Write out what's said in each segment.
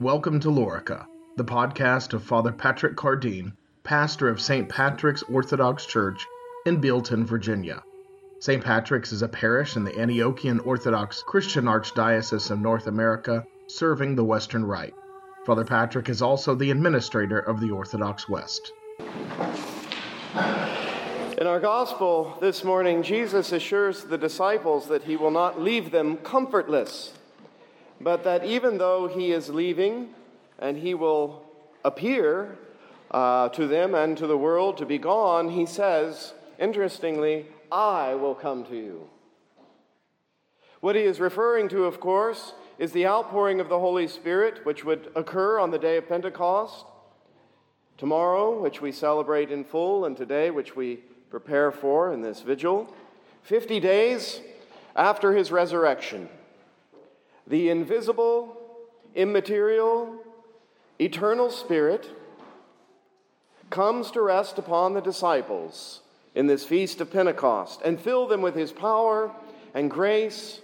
Welcome to Lorica, the podcast of Father Patrick Cardine, pastor of St. Patrick's Orthodox Church in Bealeton, Virginia. St. Patrick's is a parish in the Antiochian Orthodox Christian Archdiocese of North America, serving the Western Rite. Father Patrick is also the administrator of the Orthodox West. In our gospel this morning, Jesus assures the disciples that he will not leave them comfortless, but that even though he is leaving and he will appear uh, to them and to the world to be gone, he says, interestingly, I will come to you. What he is referring to, of course, is the outpouring of the Holy Spirit, which would occur on the day of Pentecost, tomorrow, which we celebrate in full, and today, which we prepare for in this vigil. 50 days after his resurrection, the invisible, immaterial, eternal Spirit comes to rest upon the disciples in this feast of Pentecost and fill them with his power and grace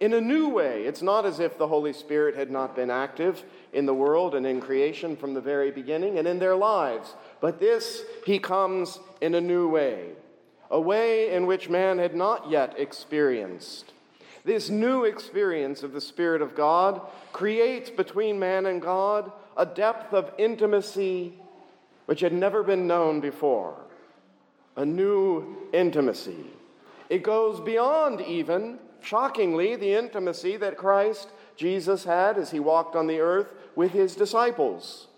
in a new way. It's not as if the Holy Spirit had not been active in the world and in creation from the very beginning and in their lives, but this he comes in a new way, a way in which man had not yet experienced. This new experience of the Spirit of God creates between man and God a depth of intimacy which had never been known before. A new intimacy. It goes beyond even, shockingly, the intimacy that Christ Jesus had as he walked on the earth with his disciples.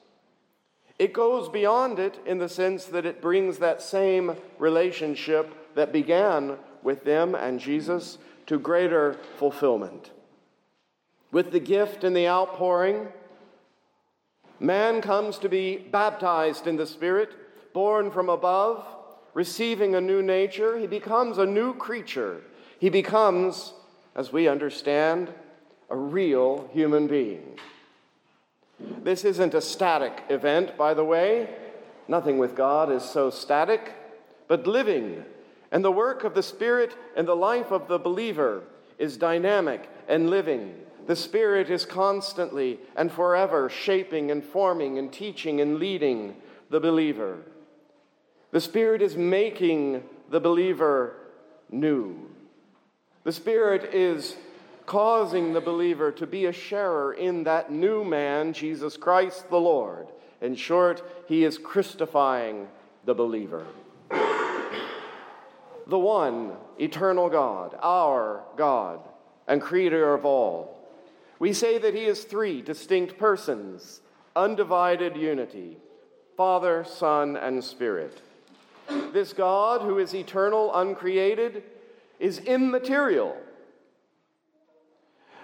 It goes beyond it in the sense that it brings that same relationship that began with them and Jesus to greater fulfillment. With the gift and the outpouring, man comes to be baptized in the Spirit, born from above, receiving a new nature. He becomes a new creature. He becomes, as we understand, a real human being. This isn't a static event, by the way. Nothing with God is so static, but living. And the work of the Spirit and the life of the believer is dynamic and living. The Spirit is constantly and forever shaping and forming and teaching and leading the believer. The Spirit is making the believer new. The Spirit is causing the believer to be a sharer in that new man, Jesus Christ the Lord. In short, he is Christifying the believer. The one eternal God, our God, and creator of all. We say that he is three distinct persons, undivided unity Father, Son, and Spirit. This God, who is eternal, uncreated, is immaterial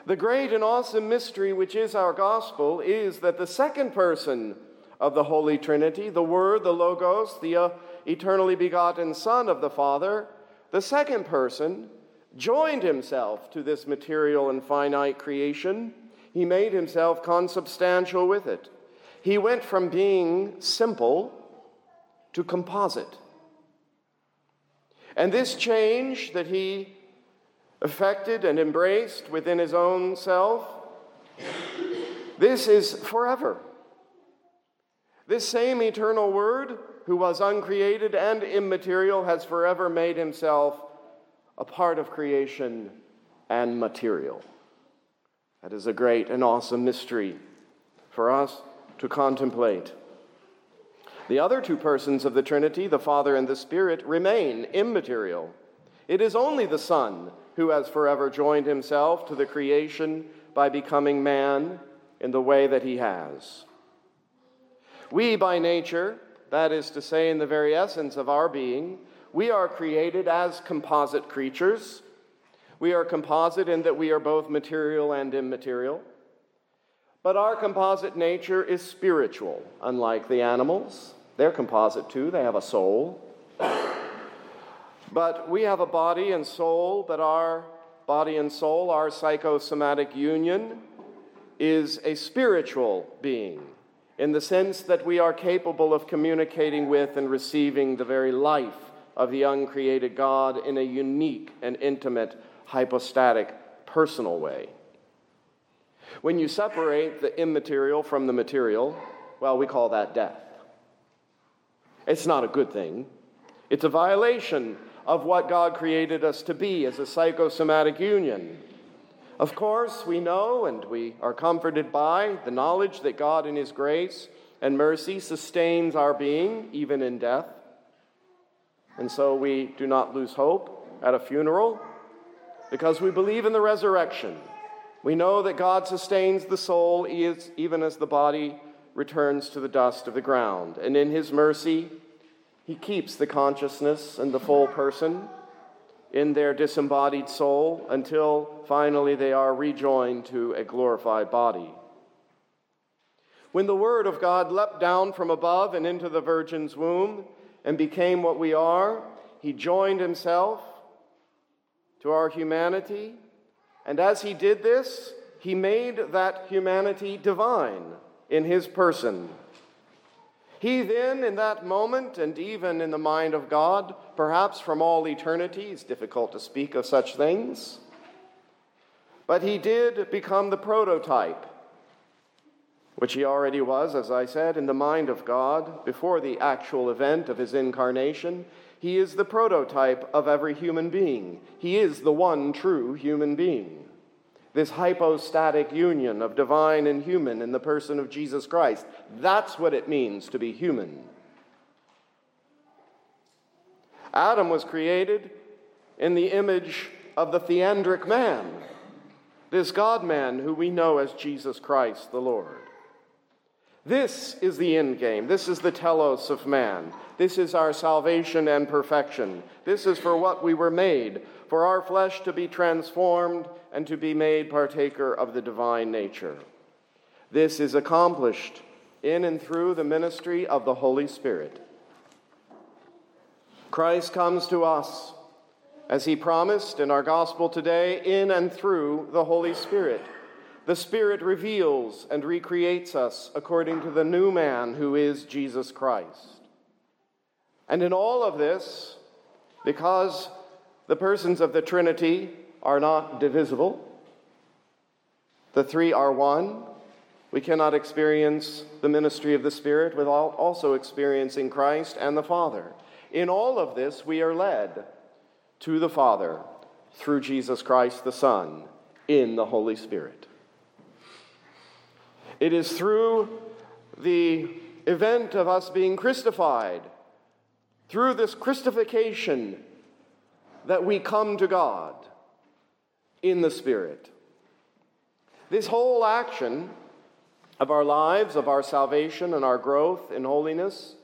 the great and awesome mystery, which is our gospel, is that the second person of the Holy Trinity, the Word, the Logos, the uh, eternally begotten Son of the Father, the second person joined himself to this material and finite creation. He made himself consubstantial with it. He went from being simple to composite. And this change that he affected and embraced within his own self. This is forever. This same eternal Word, who was uncreated and immaterial, has forever made himself a part of creation and material. That is a great and awesome mystery for us to contemplate. The other two persons of the Trinity, the Father and the Spirit, remain immaterial. It is only the Son who has forever joined himself to the creation by becoming man in the way that he has. We, by nature, that is to say, in the very essence of our being, we are created as composite creatures. We are composite in that we are both material and immaterial. But our composite nature is spiritual, unlike the animals. They're composite too, they have a soul. But we have a body and soul, but our body and soul, our psychosomatic union, is a spiritual being in the sense that we are capable of communicating with and receiving the very life of the uncreated God in a unique and intimate, hypostatic, personal way. When you separate the immaterial from the material, well, we call that death. It's not a good thing. It's a violation of what God created us to be as a psychosomatic union. Of course, we know and we are comforted by the knowledge that God, in His grace and mercy, sustains our being even in death. And so we do not lose hope at a funeral because we believe in the resurrection. We know that God sustains the soul even as the body returns to the dust of the ground. And in His mercy, He keeps the consciousness and the full person in their disembodied soul until finally they are rejoined to a glorified body. When the Word of God leapt down from above and into the Virgin's womb and became what we are, He joined Himself to our humanity. And as He did this, He made that humanity divine in His person. He then, in that moment, and even in the mind of God, perhaps from all eternity, it's difficult to speak of such things, but he did become the prototype, which he already was, as I said, in the mind of God before the actual event of his incarnation. He is the prototype of every human being. He is the one true human being this hypostatic union of divine and human in the person of Jesus Christ. That's what it means to be human. Adam was created in the image of the theandric man, this God man who we know as Jesus Christ the Lord. This is the end game. This is the telos of man. This is our salvation and perfection. This is for what we were made, for our flesh to be transformed and to be made partaker of the divine nature. This is accomplished in and through the ministry of the Holy Spirit. Christ comes to us, as he promised in our gospel today, in and through the Holy Spirit. The Spirit reveals and recreates us according to the new man who is Jesus Christ. And in all of this, because the persons of the Trinity are not divisible, the three are one, we cannot experience the ministry of the Spirit without also experiencing Christ and the Father. In all of this, we are led to the Father through Jesus Christ the Son in the Holy Spirit. It is through the event of us being Christified, through this Christification, that we come to God in the Spirit. This whole action of our lives, of our salvation, and our growth in holiness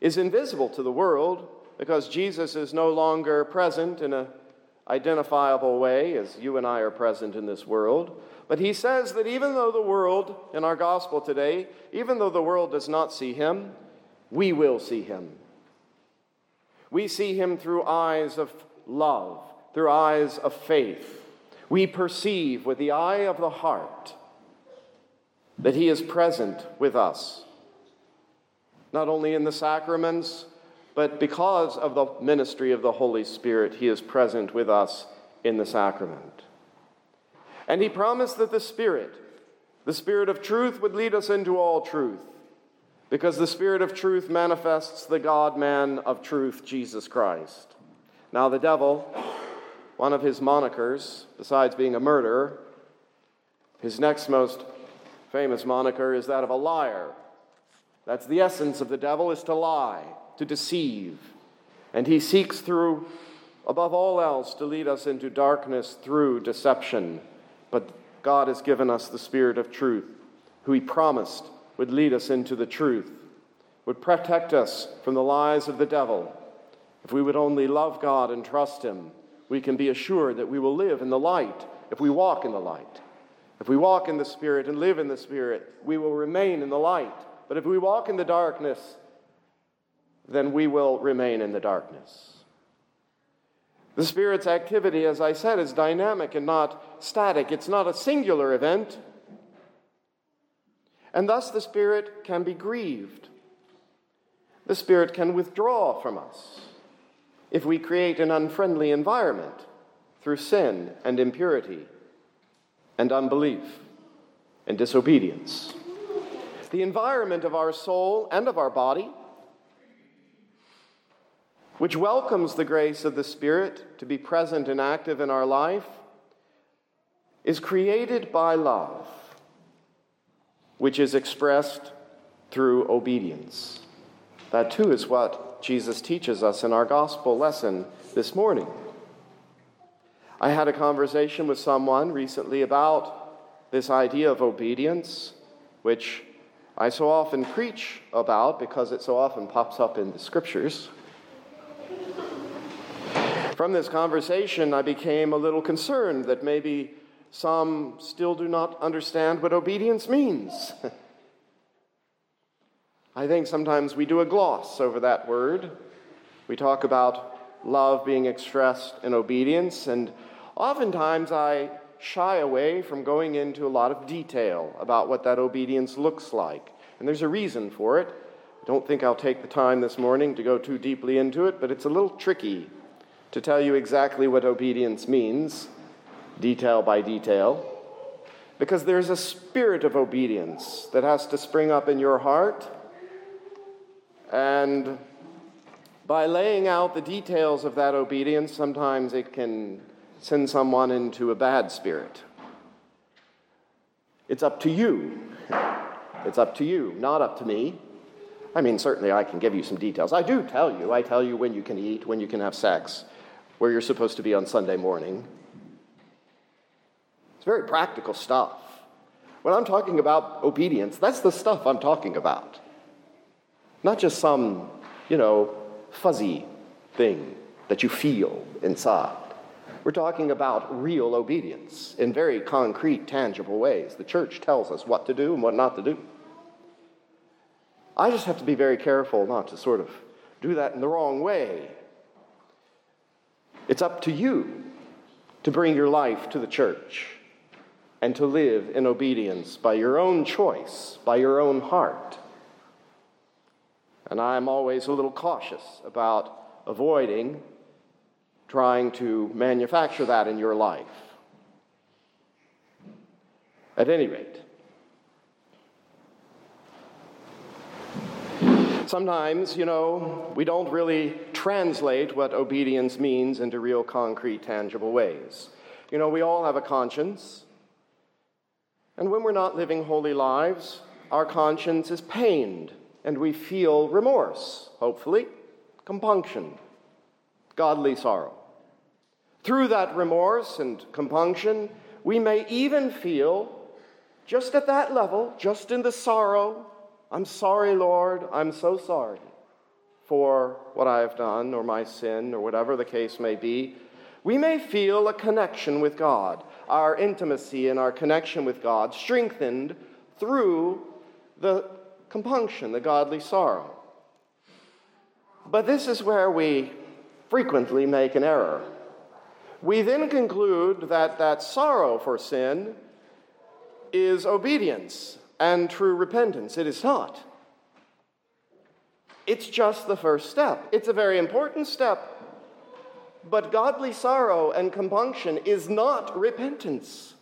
is invisible to the world because Jesus is no longer present in an identifiable way as you and I are present in this world. But he says that even though the world, in our gospel today, even though the world does not see him, we will see him. We see him through eyes of love, through eyes of faith. We perceive with the eye of the heart that he is present with us, not only in the sacraments, but because of the ministry of the Holy Spirit, he is present with us in the sacrament. And he promised that the Spirit, the Spirit of truth, would lead us into all truth, because the Spirit of truth manifests the God man of truth, Jesus Christ. Now, the devil, one of his monikers, besides being a murderer, his next most famous moniker is that of a liar. That's the essence of the devil is to lie, to deceive. And he seeks through above all else to lead us into darkness through deception but God has given us the Spirit of truth, who He promised would lead us into the truth, would protect us from the lies of the devil. If we would only love God and trust Him, we can be assured that we will live in the light if we walk in the light. If we walk in the Spirit and live in the Spirit, we will remain in the light. But if we walk in the darkness, then we will remain in the darkness. The Spirit's activity, as I said, is dynamic and not static. It's not a singular event. And thus the Spirit can be grieved. The Spirit can withdraw from us if we create an unfriendly environment through sin and impurity and unbelief. and disobedience. The environment of our soul and of our body, which welcomes the grace of the Spirit to be present and active in our life, is created by love, which is expressed through obedience. That too is what Jesus teaches us in our gospel lesson this morning. I had a conversation with someone recently about this idea of obedience, which I so often preach about because it so often pops up in the scriptures. From this conversation, I became a little concerned that maybe some still do not understand what obedience means. I think sometimes we do a gloss over that word. We talk about love being expressed in obedience, and oftentimes I shy away from going into a lot of detail about what that obedience looks like. And there's a reason for it. I don't think I'll take the time this morning to go too deeply into it, but it's a little tricky to tell you exactly what obedience means detail by detail, because there's a spirit of obedience that has to spring up in your heart. And by laying out the details of that obedience, sometimes it can send someone into a bad spirit. It's up to you. It's up to you, not up to me. I mean, certainly I can give you some details. I do tell you. I tell you when you can eat, when you can have sex, where you're supposed to be on Sunday morning. It's very practical stuff. When I'm talking about obedience, that's the stuff I'm talking about. Not just some, you know, fuzzy thing that you feel inside. We're talking about real obedience in very concrete, tangible ways. The church tells us what to do and what not to do. I just have to be very careful not to sort of do that in the wrong way. It's up to you to bring your life to the church and to live in obedience by your own choice, by your own heart. And I'm always a little cautious about avoiding trying to manufacture that in your life. At any rate, sometimes, you know, we don't really translate what obedience means into real concrete, tangible ways. You know, we all have a conscience. And when we're not living holy lives, our conscience is pained and we feel remorse, hopefully, compunction, godly sorrow. Through that remorse and compunction, we may even feel, just at that level, just in the sorrow, I'm sorry, Lord, I'm so sorry for what I have done or my sin or whatever the case may be. We may feel a connection with God, our intimacy and our connection with God strengthened through the compunction, the godly sorrow. But this is where we frequently make an error. We then conclude that that sorrow for sin is obedience and true repentance. It is not. It's just the first step. It's a very important step. But godly sorrow and compunction is not repentance.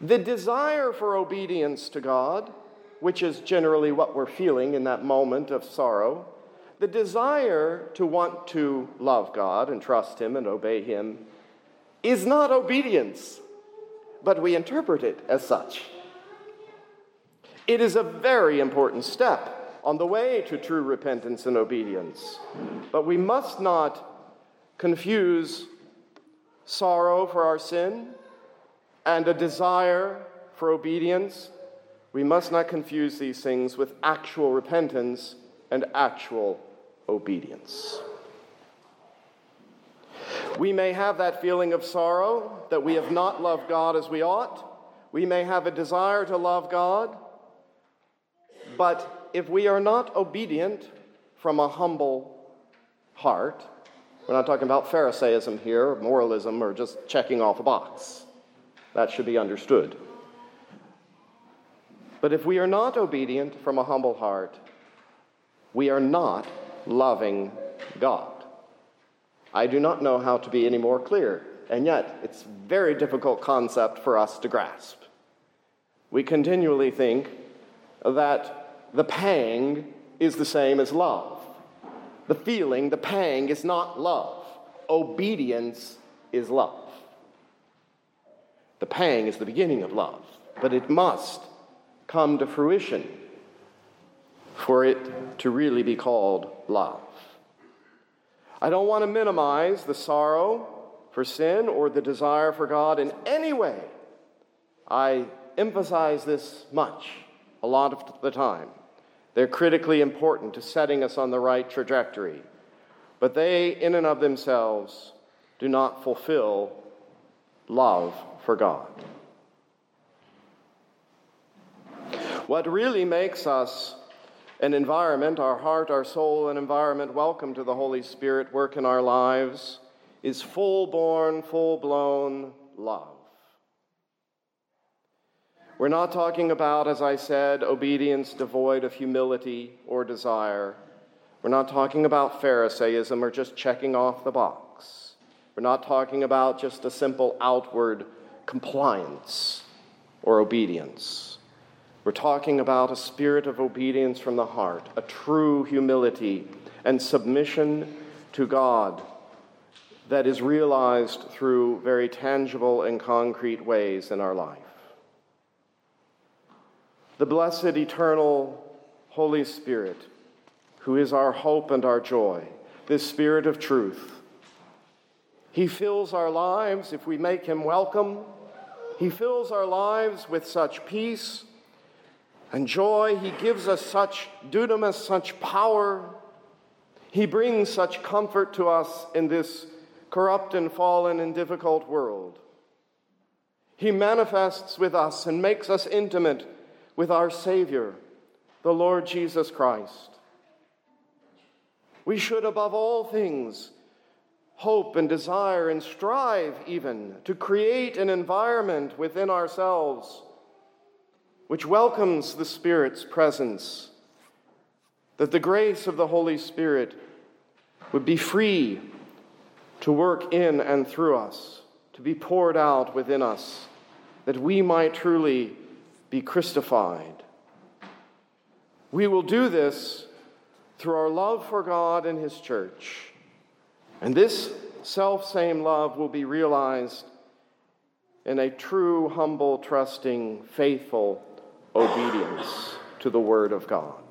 The desire for obedience to God, which is generally what we're feeling in that moment of sorrow, the desire to want to love God and trust Him and obey Him is not obedience, but we interpret it as such. It is a very important step on the way to true repentance and obedience, but we must not confuse sorrow for our sin and a desire for obedience. We must not confuse these things with actual repentance and actual obedience. We may have that feeling of sorrow that we have not loved God as we ought. We may have a desire to love God. But if we are not obedient from a humble heart, we're not talking about Pharisaism here, moralism, or just checking off a box. That should be understood. But if we are not obedient from a humble heart, we are not loving God. I do not know how to be any more clear and yet it's a very difficult concept for us to grasp. We continually think that the pang is the same as love. The feeling, the pang, is not love. Obedience is love. The pang is the beginning of love, but it must come to fruition for it to really be called love. I don't want to minimize the sorrow for sin or the desire for God in any way. I emphasize this much a lot of the time. They're critically important to setting us on the right trajectory, but they, in and of themselves, do not fulfill love for God. What really makes us an environment, our heart, our soul, an environment welcome to the Holy Spirit work in our lives, is full born, full blown love. We're not talking about, as I said, obedience devoid of humility or desire. We're not talking about Pharisaism or just checking off the box. We're not talking about just a simple outward compliance or obedience. We're talking about a spirit of obedience from the heart, a true humility and submission to God that is realized through very tangible and concrete ways in our life the blessed, eternal Holy Spirit, who is our hope and our joy, this Spirit of truth. He fills our lives if we make him welcome. He fills our lives with such peace and joy. He gives us such dunamis, such power. He brings such comfort to us in this corrupt and fallen and difficult world. He manifests with us and makes us intimate with our Savior, the Lord Jesus Christ. We should, above all things, hope and desire and strive even to create an environment within ourselves which welcomes the Spirit's presence, that the grace of the Holy Spirit would be free to work in and through us, to be poured out within us, that we might truly be Christified. We will do this through our love for God and His church. And this self same love will be realized in a true, humble, trusting, faithful obedience to the Word of God.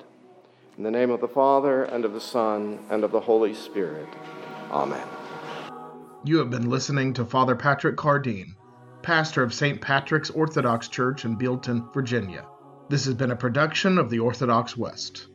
In the name of the Father, and of the Son, and of the Holy Spirit. Amen. You have been listening to Father Patrick Cardine pastor of St. Patrick's Orthodox Church in Bealeton, Virginia. This has been a production of the Orthodox West.